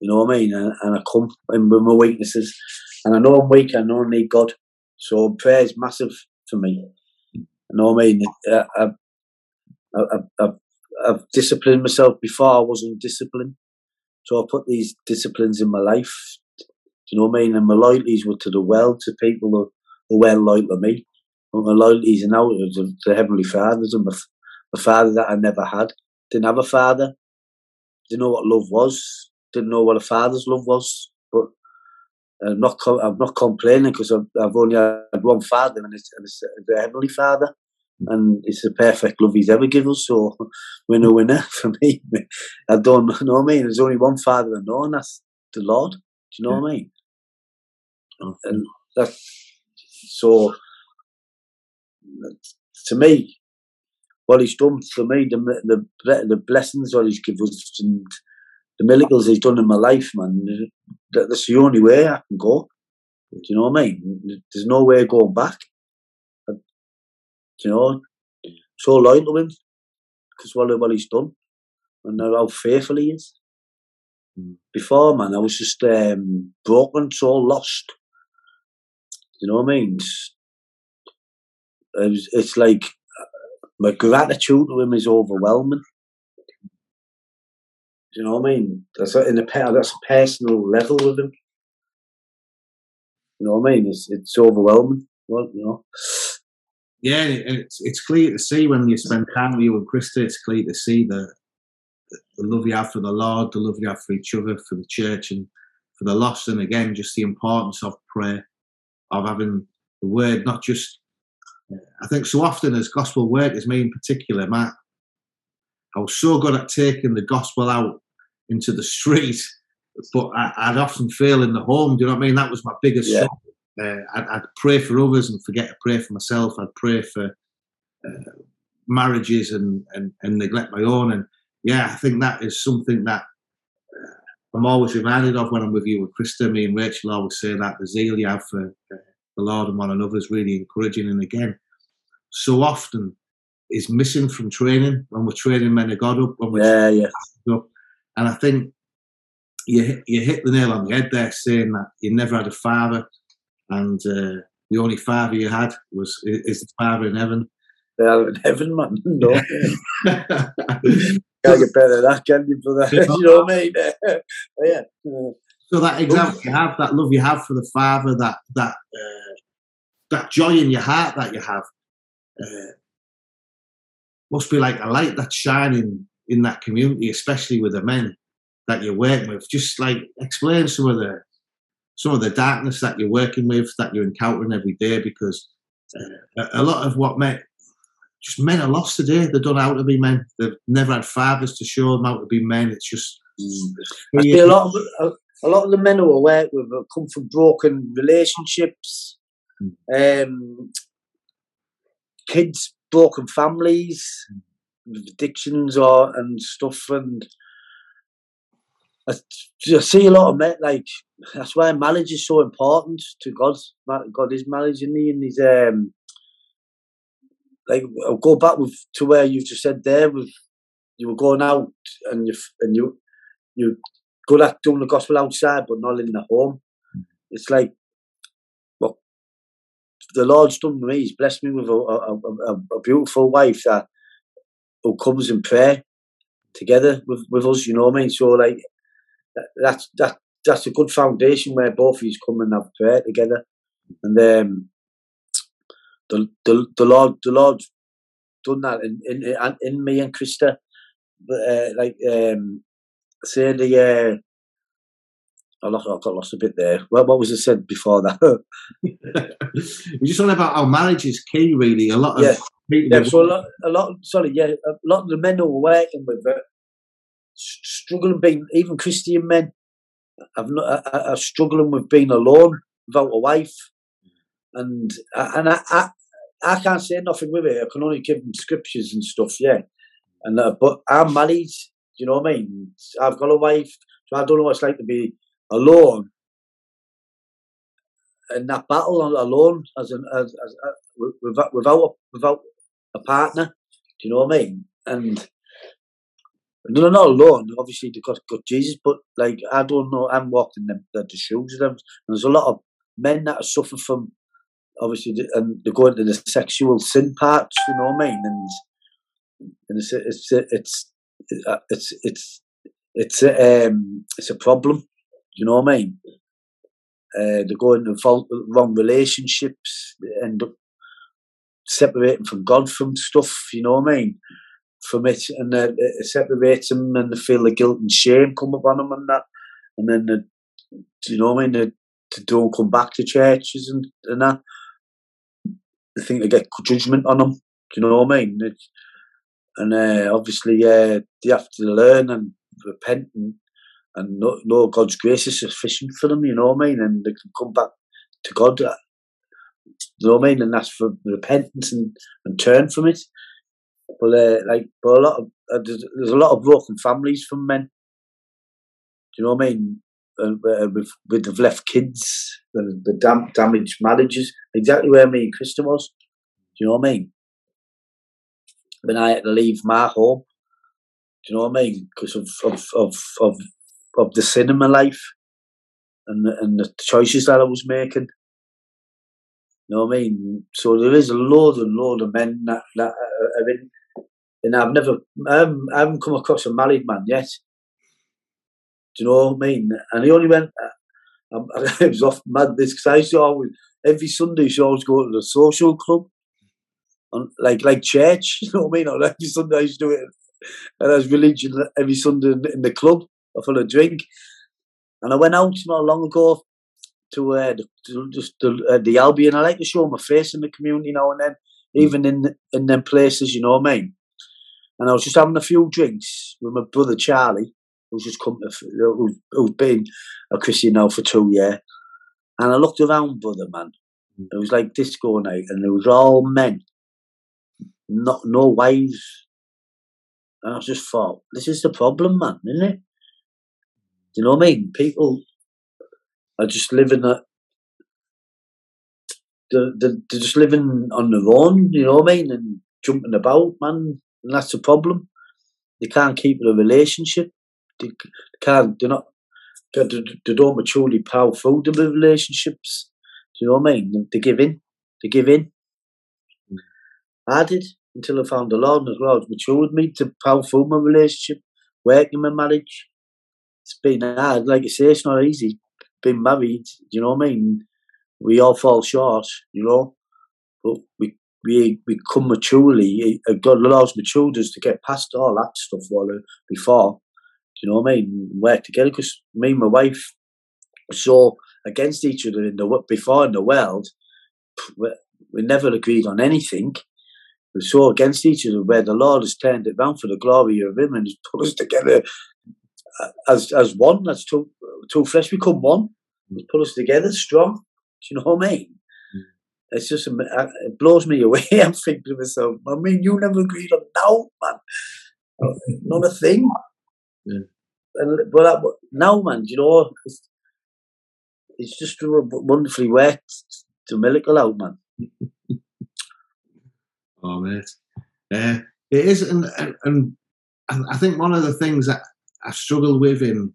[SPEAKER 2] You know what I mean? And, and I come in with my weaknesses. And I know I'm weak. I know I need God. So prayer is massive for me. You know what I mean? I, I, I, I, I've disciplined myself before I wasn't disciplined. So I put these disciplines in my life. Do you know what I mean? And my loyalties were to the well, to people who, who were loyal to me. My loyalties are now to the Heavenly Fathers and my, a father that I never had. Didn't have a father. Didn't know what love was. Didn't know what a father's love was. But I'm not I'm not complaining because I've, I've, only had one father, and it's, and it's the heavenly Father, and it's the perfect love He's ever given us. So we're a winner for me. I don't know what I mean. There's only one Father I know, and that's the Lord. Do you know yeah. what I mean? And that's so. To me, what he's done for me, the the the blessings what he's given us, and the miracles he's done in my life, man. That's the only way I can go. Do you know what I mean? There's no way going back. Do you know? So loyal to him because what what he's done and how faithful he is. Mm. Before, man, I was just um, broken, so lost. You know what I mean? It's, it's, it's like my gratitude to him is overwhelming. Do you know what I mean? That's a, in a that's a personal level with him. You know what I mean? It's it's overwhelming. Well, you know.
[SPEAKER 1] Yeah, it's it's clear to see when you spend time with you and Krista. It's clear to see the the love you have for the Lord, the love you have for each other, for the church, and for the lost. And again, just the importance of prayer, of having the word, not just uh, I think so often as gospel workers, me in particular, Matt, I was so good at taking the gospel out into the street, but I, would often fail in the home. Do you know what I mean? That was my biggest
[SPEAKER 2] yeah.
[SPEAKER 1] Uh, I'd, I'd, pray for others and forget to pray for myself. I'd pray for uh, marriages and, and, and neglect my own. And yeah, I think that is something that uh, I'm always reminded of when I'm with you with Krista. Me and Rachel always say that the zeal you have for uh, the Lord and one another is really encouraging. And again, so often is missing from training when we're training men of God up. When we're
[SPEAKER 2] yeah, yeah.
[SPEAKER 1] Up. And I think you you hit the nail on the head there, saying that you never had a father, and uh, the only father you had was is the father in heaven.
[SPEAKER 2] Yeah, in heaven, man. No. Can't get better than that, can you, brother? you know what I mean? yeah.
[SPEAKER 1] So that example you have, that love you have for the father, that that uh, that joy in your heart that you have, uh, must be like a light that's shining in that community, especially with the men that you're working with. Just like explain some of the some of the darkness that you're working with, that you're encountering every day, because uh, a lot of what men just men are lost today. They don't know how to be men. They've never had fathers to show them how to be men. It's just
[SPEAKER 2] mm. A lot of a, a, lot of the men who I work with come from broken relationships, mm. um, kids, broken families, addictions, or and stuff, and I, I see a lot of men like that's why marriage is so important to God. God is managing me, and He's um, like I'll go back with to where you've just said there with you were going out and you and you you good at doing the gospel outside, but not in the home. It's like well, the Lord's done me. He's blessed me with a, a, a, a beautiful wife that who comes in prayer together with, with us. You know what I mean? So like that's that that's a good foundation where both of you come and have prayer together. And um, the, the the Lord the Lord done that in in, in me and Krista. Uh, like um, say the uh, I, lost, I got lost a bit there. What, what was it said before that?
[SPEAKER 1] We're just talking about how marriage is key, really. A lot of
[SPEAKER 2] yeah, yeah so a lot, a lot. Sorry, yeah, a lot of the men who we're working with struggling being even Christian men. I've not, I'm struggling with being alone without a wife, and and I, I I can't say nothing with it. I can only give them scriptures and stuff, yeah. And uh, but I'm married. You know what I mean? I've got a wife, so I don't know what it's like to be alone in that battle alone as an as, as, as uh, without without without a partner. Do you know what I mean? And they're not alone. Obviously, they've got, got Jesus, but like I don't know. I'm walking them the, the shoes of them. And there's a lot of men that are suffering from obviously, and they go into the sexual sin parts. You know what I mean? And and it's it's it's it's it's it's a, um, it's a problem. You know what I mean? Uh, they go into wrong relationships, they end up separating from God from stuff. You know what I mean? From it, and uh, it separates them, and they feel the guilt and shame come upon them, and that, and then they, you know what I mean? They, don't come back to churches and, and that. I think they get judgment on them. Do you know what I mean? It's, and uh, obviously, uh, they have to learn and repent and, and know, know, God's grace is sufficient for them. You know what I mean? And they can come back to God. Uh, you know what I mean? And that's for repentance and, and turn from it. But uh, like, but a lot of uh, there's, there's, a lot of broken families from men. Do you know what I mean? Uh, uh with with the left kids, the, the dam- damaged marriages, exactly where me and Krista was. Do you know what I mean? When I had to leave my home, do you know what I mean? Because of of, of of of the sin in my life and and the choices that I was making. You know what I mean? So there is a load and load of men that that are in, and I've never, I haven't, I haven't come across a married man yet. Do you know what I mean? And he only went. Uh, um, it was off mad this because I used to always every Sunday she always go to the social club, and like like church. You know what I mean? Or every Sunday I used to do it, and I was religion every Sunday in the club full of drink. And I went out not long ago to uh, the, just the, uh, the Albion. I like to show my face in the community now and then, mm. even in in them places. You know what I mean? And I was just having a few drinks with my brother Charlie, who's just come to, who, who's been a Christian now for two years. And I looked around, brother, man. Mm. It was like disco night, and it was all men, not no wives. And I just thought, this is the problem, man, isn't it? Do you know what I mean? People are just living a. They're, they're just living on their own, you know what I mean, and jumping about, man, and that's the problem. They can't keep a relationship. They can't. They're not. They, they don't maturely power through the relationships. Do you know what I mean? They give in. They give in. I did until I found the Lord as well. It's matured me to power through my relationship, working my marriage. It's been hard. Like I say, it's not easy. Being married, Do you know what I mean? We all fall short, you know. But we we come maturely. God allows matured us to get past all that stuff while before. Do you know what I mean? Work together because me and my wife were so against each other in the before in the world. We, we never agreed on anything. We were so against each other where the Lord has turned it round for the glory of Him and has put us together uh, as as one. That's two two flesh become one. He's put us together strong. Do you know what I mean? It's just it blows me away. I'm thinking to myself, I mean, you never agreed on now, man. Not a thing.
[SPEAKER 1] Yeah.
[SPEAKER 2] And, but now, man, you know, it's, it's just wonderfully worked to miracle out, man.
[SPEAKER 1] oh, mate. Uh, it is, and, and, and I think one of the things that I've struggled with in,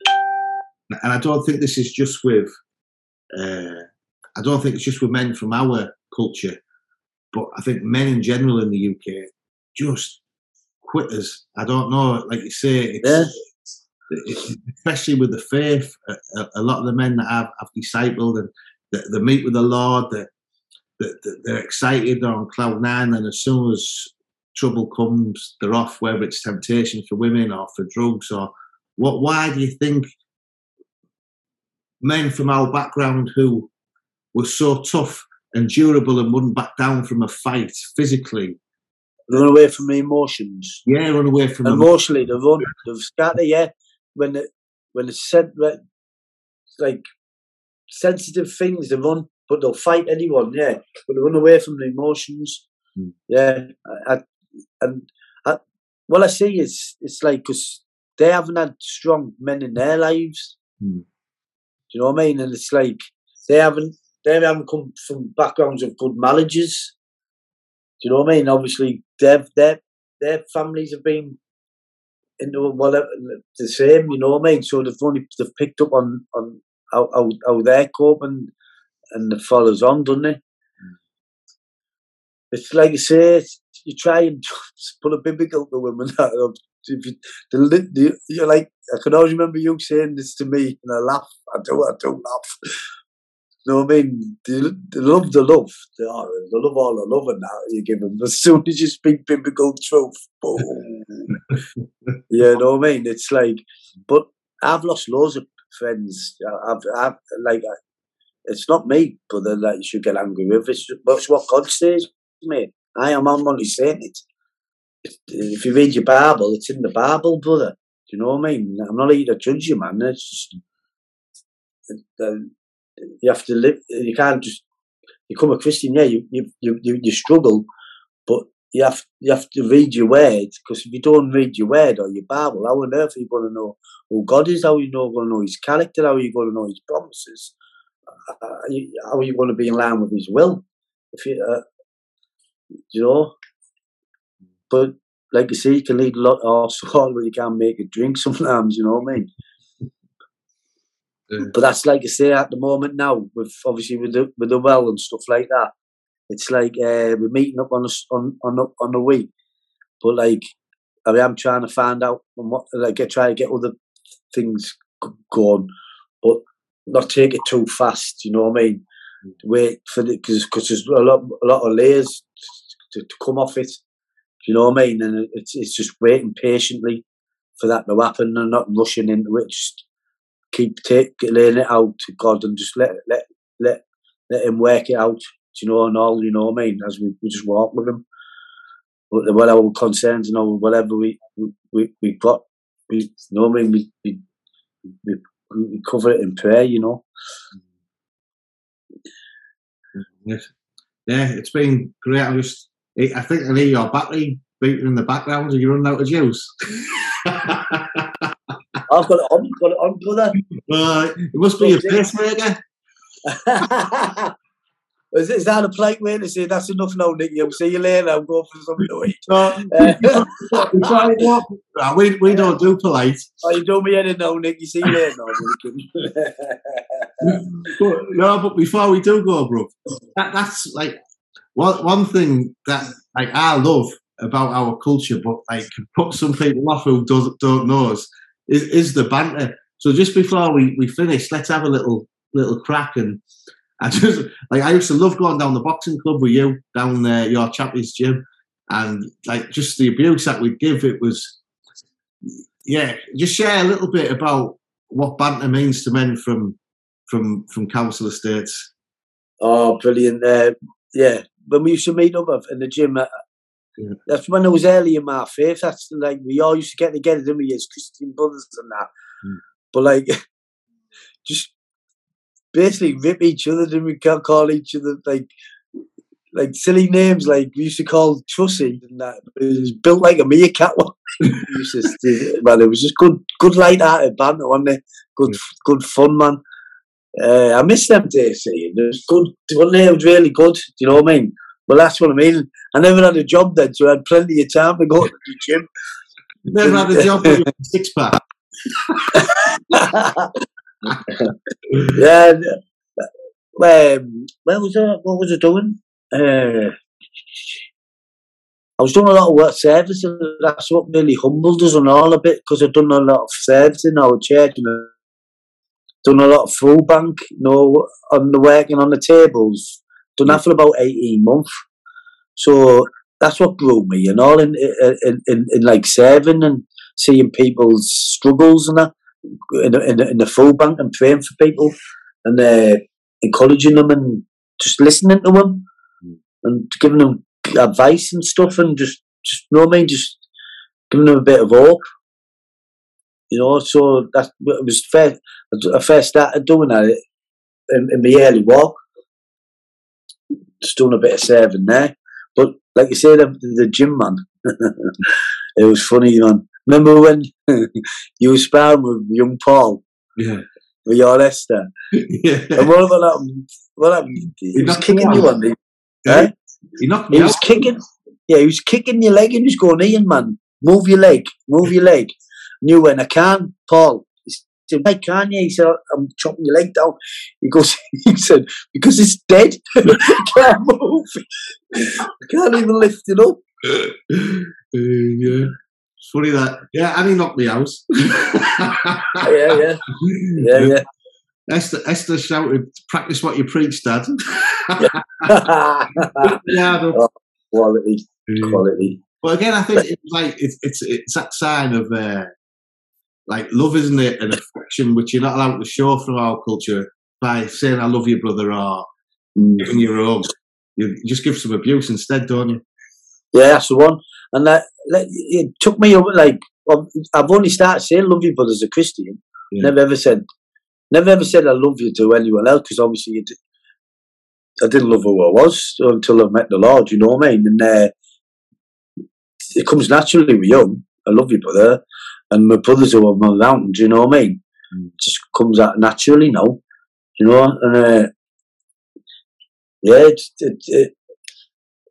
[SPEAKER 1] and I don't think this is just with, uh, I don't think it's just with men from our culture, but I think men in general in the UK just quitters. I don't know, like you say, it's, yeah especially with the faith, a, a, lot of the men that I've, I've discipled and they, they meet with the Lord, they, they, they're excited, they're on cloud nine, and as soon as trouble comes, they're off, whether it's temptation for women or for drugs or what. Why do you think men from our background who were so tough and durable and wouldn't back down from a fight physically
[SPEAKER 2] run away from the emotions.
[SPEAKER 1] Yeah, run away from
[SPEAKER 2] emotionally. They run, they've scatter. Yeah, when it when it's said like sensitive things, they run, but they'll fight anyone. Yeah, but they run away from the emotions. Mm. Yeah, I, I, and I, what I see is it's like because they haven't had strong men in their lives.
[SPEAKER 1] Mm.
[SPEAKER 2] Do you know what I mean? And it's like they haven't they haven't come from backgrounds of good marriages. Do you know what I mean? Obviously, their their their families have been into whatever the same, you know what I mean? So they've only they've picked up on on how how, how they're coping and the follows on, doesn't it? Mm. It's like you say, you try and pull a biblical to women. If you, the, the, you're like, I can always remember you saying this to me, and I laugh. I do, I do laugh. Know what I mean? They, they love the love. They, are, they love all the love and that you give them. As soon as you speak biblical truth, boom. you know what I mean? It's like, but I've lost loads of friends. I've, I've like, it's not me, but then like you should get angry with. It's, it's what God says, mate. I am I'm only saying it. If you read your Bible, it's in the Bible, brother. Do you know what I mean? I'm not here to judge you, man. It's just, um, you have to live. You can't just become a Christian. Yeah, you you you, you struggle, but you have you have to read your word because if you don't read your word or your Bible, how on earth are you going to know who God is? How are you going to know His character? How are you going to know His promises? Uh, how are you going to be in line with His will? If you, uh, you know, but like you say, you can lead a lot of also, but you can't make a drink sometimes. You know what I mean? But that's like I say at the moment now, with obviously with the with the well and stuff like that. It's like uh, we're meeting up on a, on on a, on a week, but like I am trying to find out what like I try to get other things going, but not take it too fast. You know what I mean? Mm. Wait for the because because there's a lot a lot of layers to, to come off it. You know what I mean? And it's it's just waiting patiently for that to happen and not rushing into it. Just keep take, laying it out to God and just let let let let Him work it out. You know, and all you know what I mean. As we, we just walk with Him, but whatever concerns, you know, whatever we we we got, we you know I mean. We we we, we cover it in prayer. You know.
[SPEAKER 1] Yeah, it's been great. I just, I think I hear your battery beating in the background. Are you running out of juice?
[SPEAKER 2] I've got it on, got it on, brother.
[SPEAKER 1] Uh, it must be a pacemaker.
[SPEAKER 2] Is, is that a polite way to say that's enough now, Nick? I'll see you later. I'm going for something to eat.
[SPEAKER 1] Uh, we, we don't do polite.
[SPEAKER 2] Oh, you do me in now, Nick. You see you later
[SPEAKER 1] now. no, but before we do go, bro, that, that's like one, one thing that like I love about our culture, but like can put some people off who don't, don't know us, is, is the banter. So just before we, we finish, let's have a little little crack and I just like I used to love going down the boxing club with you down there, your champions gym, and like just the abuse that we'd give. It was, yeah. Just share a little bit about what banter means to men from from from council estates.
[SPEAKER 2] Oh, brilliant! Uh, yeah, when we used to meet up in the gym, yeah. that's when I was early in my faith. That's like we all used to get together, didn't we, as Christian brothers and that. Mm. But like, just basically rip each other, didn't we? Call each other like like silly names like we used to call Trussie and that it was built like a meerkat one. man, it was just good good light hearted banter, wasn't it? Good good fun man. Uh, I miss them days it was good one day it was really good, do you know what I mean? Well that's what I mean. I never had a job then, so I had plenty of time to go to the gym.
[SPEAKER 1] Never had a job with a six pack.
[SPEAKER 2] yeah. Um, where was I? What was I doing? Uh, I was doing a lot of work service. That's what really humbled us and all a bit because I've done a lot of service in our church and done a lot of food bank, you know, on the working on the tables. Done that for about 18 months. So that's what grew me you know, in, in, in, in like serving and seeing people's struggles and that in, in, in the food bank and praying for people and uh, encouraging them and just listening to them mm. and giving them advice and stuff and just, just you know what I mean, just giving them a bit of hope. You know, so that was fair. I first started doing that in, in my early walk, just doing a bit of serving there. But like you said, the, the gym man, it was funny, man. Remember when you were sparring with young Paul?
[SPEAKER 1] Yeah.
[SPEAKER 2] With your Esther? yeah. And what about that? What happened? He, he was kicking you on the.
[SPEAKER 1] Yeah. He knocked me
[SPEAKER 2] He
[SPEAKER 1] out.
[SPEAKER 2] was kicking. Yeah, he was kicking your leg and he was going, Ian, man, move your leg, move your leg. And you went, I can't, Paul. Said, why can't you? He said, I'm chopping your leg down. He goes, he said, because it's dead. can't move. can't even lift it up.
[SPEAKER 1] Uh, yeah. It's funny that, yeah, and he knocked me out.
[SPEAKER 2] yeah, yeah. Yeah, yeah.
[SPEAKER 1] Esther, Esther shouted, practice what you preach, Dad. yeah,
[SPEAKER 2] oh, quality, quality.
[SPEAKER 1] But again, I think it's like it's it's it's that sign of uh, like love, isn't it? An affection which you're not allowed to show from our culture by saying "I love you, brother" or giving you a hug. You just give some abuse instead, don't you?
[SPEAKER 2] Yeah, that's the one. And that, that it took me over like well, I've only started saying "love you," but as a Christian, yeah. never ever said, never ever said "I love you" to anyone else because obviously did, I didn't love who I was until I met the Lord. You know what I mean? And uh, it comes naturally with young. I love you, brother, and my brothers are on my mountain. Do you know what I mean? Mm. Just comes out naturally now. You know, and uh, yeah, it's it, it,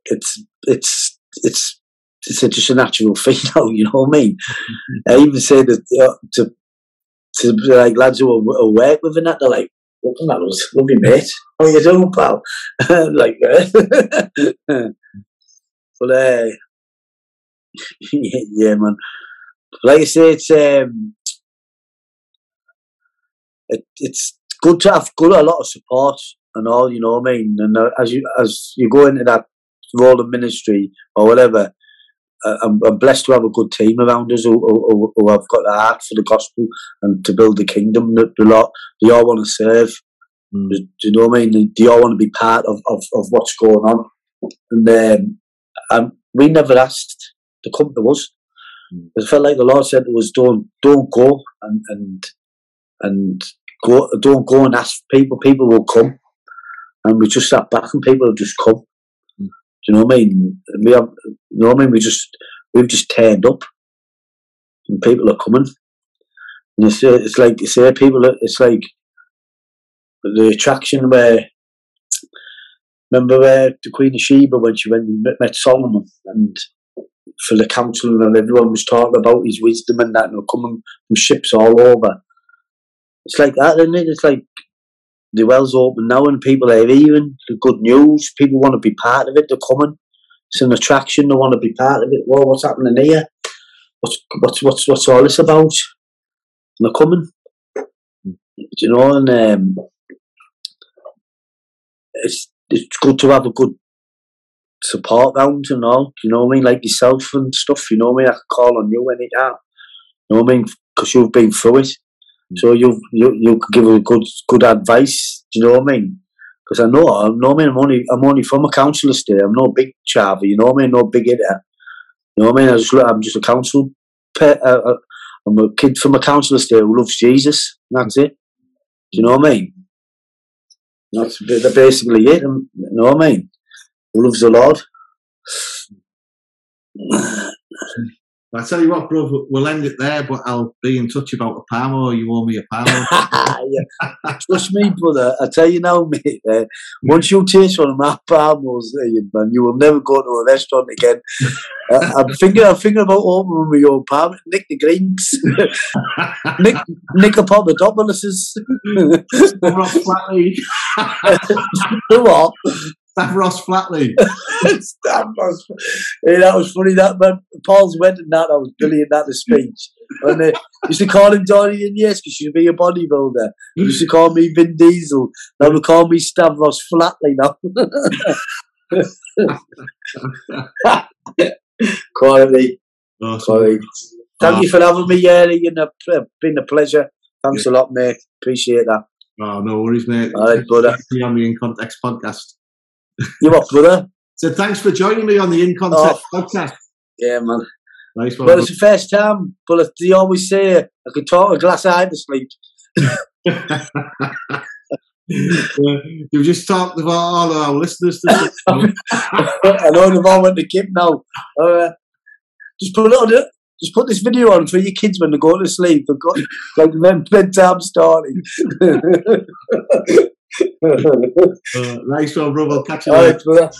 [SPEAKER 2] it's it's it's it's a, just a natural thing now. You know what I mean? I even say that uh, to to like lads who are, work with and that they're like, "What that was lovely, mate? How you doing, pal?" like, uh, but uh, yeah, yeah, man. Like I say, it's um, it, it's good to have good a lot of support and all. You know what I mean? And uh, as you as you go into that role of ministry or whatever, uh, I'm, I'm, blessed to have a good team around us who, who, who have got the heart for the gospel and to build the kingdom. That the lot they all want to serve. Mm. Do you know what I mean? They, they all want to be part of, of, of what's going on. And um, and we never asked to come to us. Mm. It felt like the Lord said to us, "Don't don't go and and and go. Don't go and ask people. People will come." and we just sat back and people have just come. Do you know what I mean? We have, you know what I mean? We just we've just turned up, and people are coming. And it's, it's like you say, people. It's like the attraction where. Remember where the Queen of Sheba when she went and met Solomon and for the council and everyone was talking about his wisdom and that and coming from ships all over. It's like that, isn't it? It's like the well's open now and people are even the good news. People want to be part of it. They're coming. It's an attraction. They want to be part of it. Well, what's happening here? What's what's what's what's all this about? And they're coming. you know? And um, it's it's good to have a good support round and all. You know what I mean? Like yourself and stuff. You know what I mean? I can call on you anytime. You know what I mean? Because you've been through it, so you you you could give a good good advice. Do you know what I mean? Because I know I know I mean. I'm only I'm only from a council estate. I'm no big chavi. You know what I mean? No big hitter. You know what I mean? I just I'm just a council. Pet, uh, uh, I'm a kid from a council estate who loves Jesus. That's it. Do you know what I mean? That's basically it. You know what I mean? Loves the Lord?
[SPEAKER 1] I tell you what, bro, we'll end it there, but I'll be in touch about a Parmo. You owe me a
[SPEAKER 2] yeah. Trust me, brother. I tell you now, mate. Uh, once you taste one of my Parmos, uh, man, you will never go to a restaurant again. uh, I'm thinking, I'm thinking about opening my own Parmo. Nick the Greens, Nick, Nick the Papadopoulos.
[SPEAKER 1] Flatley.
[SPEAKER 2] what?
[SPEAKER 1] Stavros Flatley.
[SPEAKER 2] Hey, that was funny. That man, Paul's wedding. That I was brilliant. That the speech. And uh, they used to call him Donny and yes, because you'd be a bodybuilder. They used to call me Vin Diesel. Now they call me Stavros Flatley now. Quality.
[SPEAKER 1] Awesome.
[SPEAKER 2] Thank you for having me, yeah. It's uh, been a pleasure. Thanks yeah. a lot, mate. Appreciate that.
[SPEAKER 1] Oh, no worries, mate.
[SPEAKER 2] All right, brother.
[SPEAKER 1] Be on the In Context podcast.
[SPEAKER 2] You up, brother?
[SPEAKER 1] So thanks for joining me on the In Context oh, podcast.
[SPEAKER 2] Yeah, man.
[SPEAKER 1] Nice one.
[SPEAKER 2] Well, it's the first time, but as they always say I could talk a glass eye to sleep.
[SPEAKER 1] You've just talked about all our listeners.
[SPEAKER 2] I know they've all went to keep now. Uh, just put it on it. Just put this video on for your kids when they go to sleep. They've got like bedtime starting.
[SPEAKER 1] uh, nice one, bro. I'll catch you later.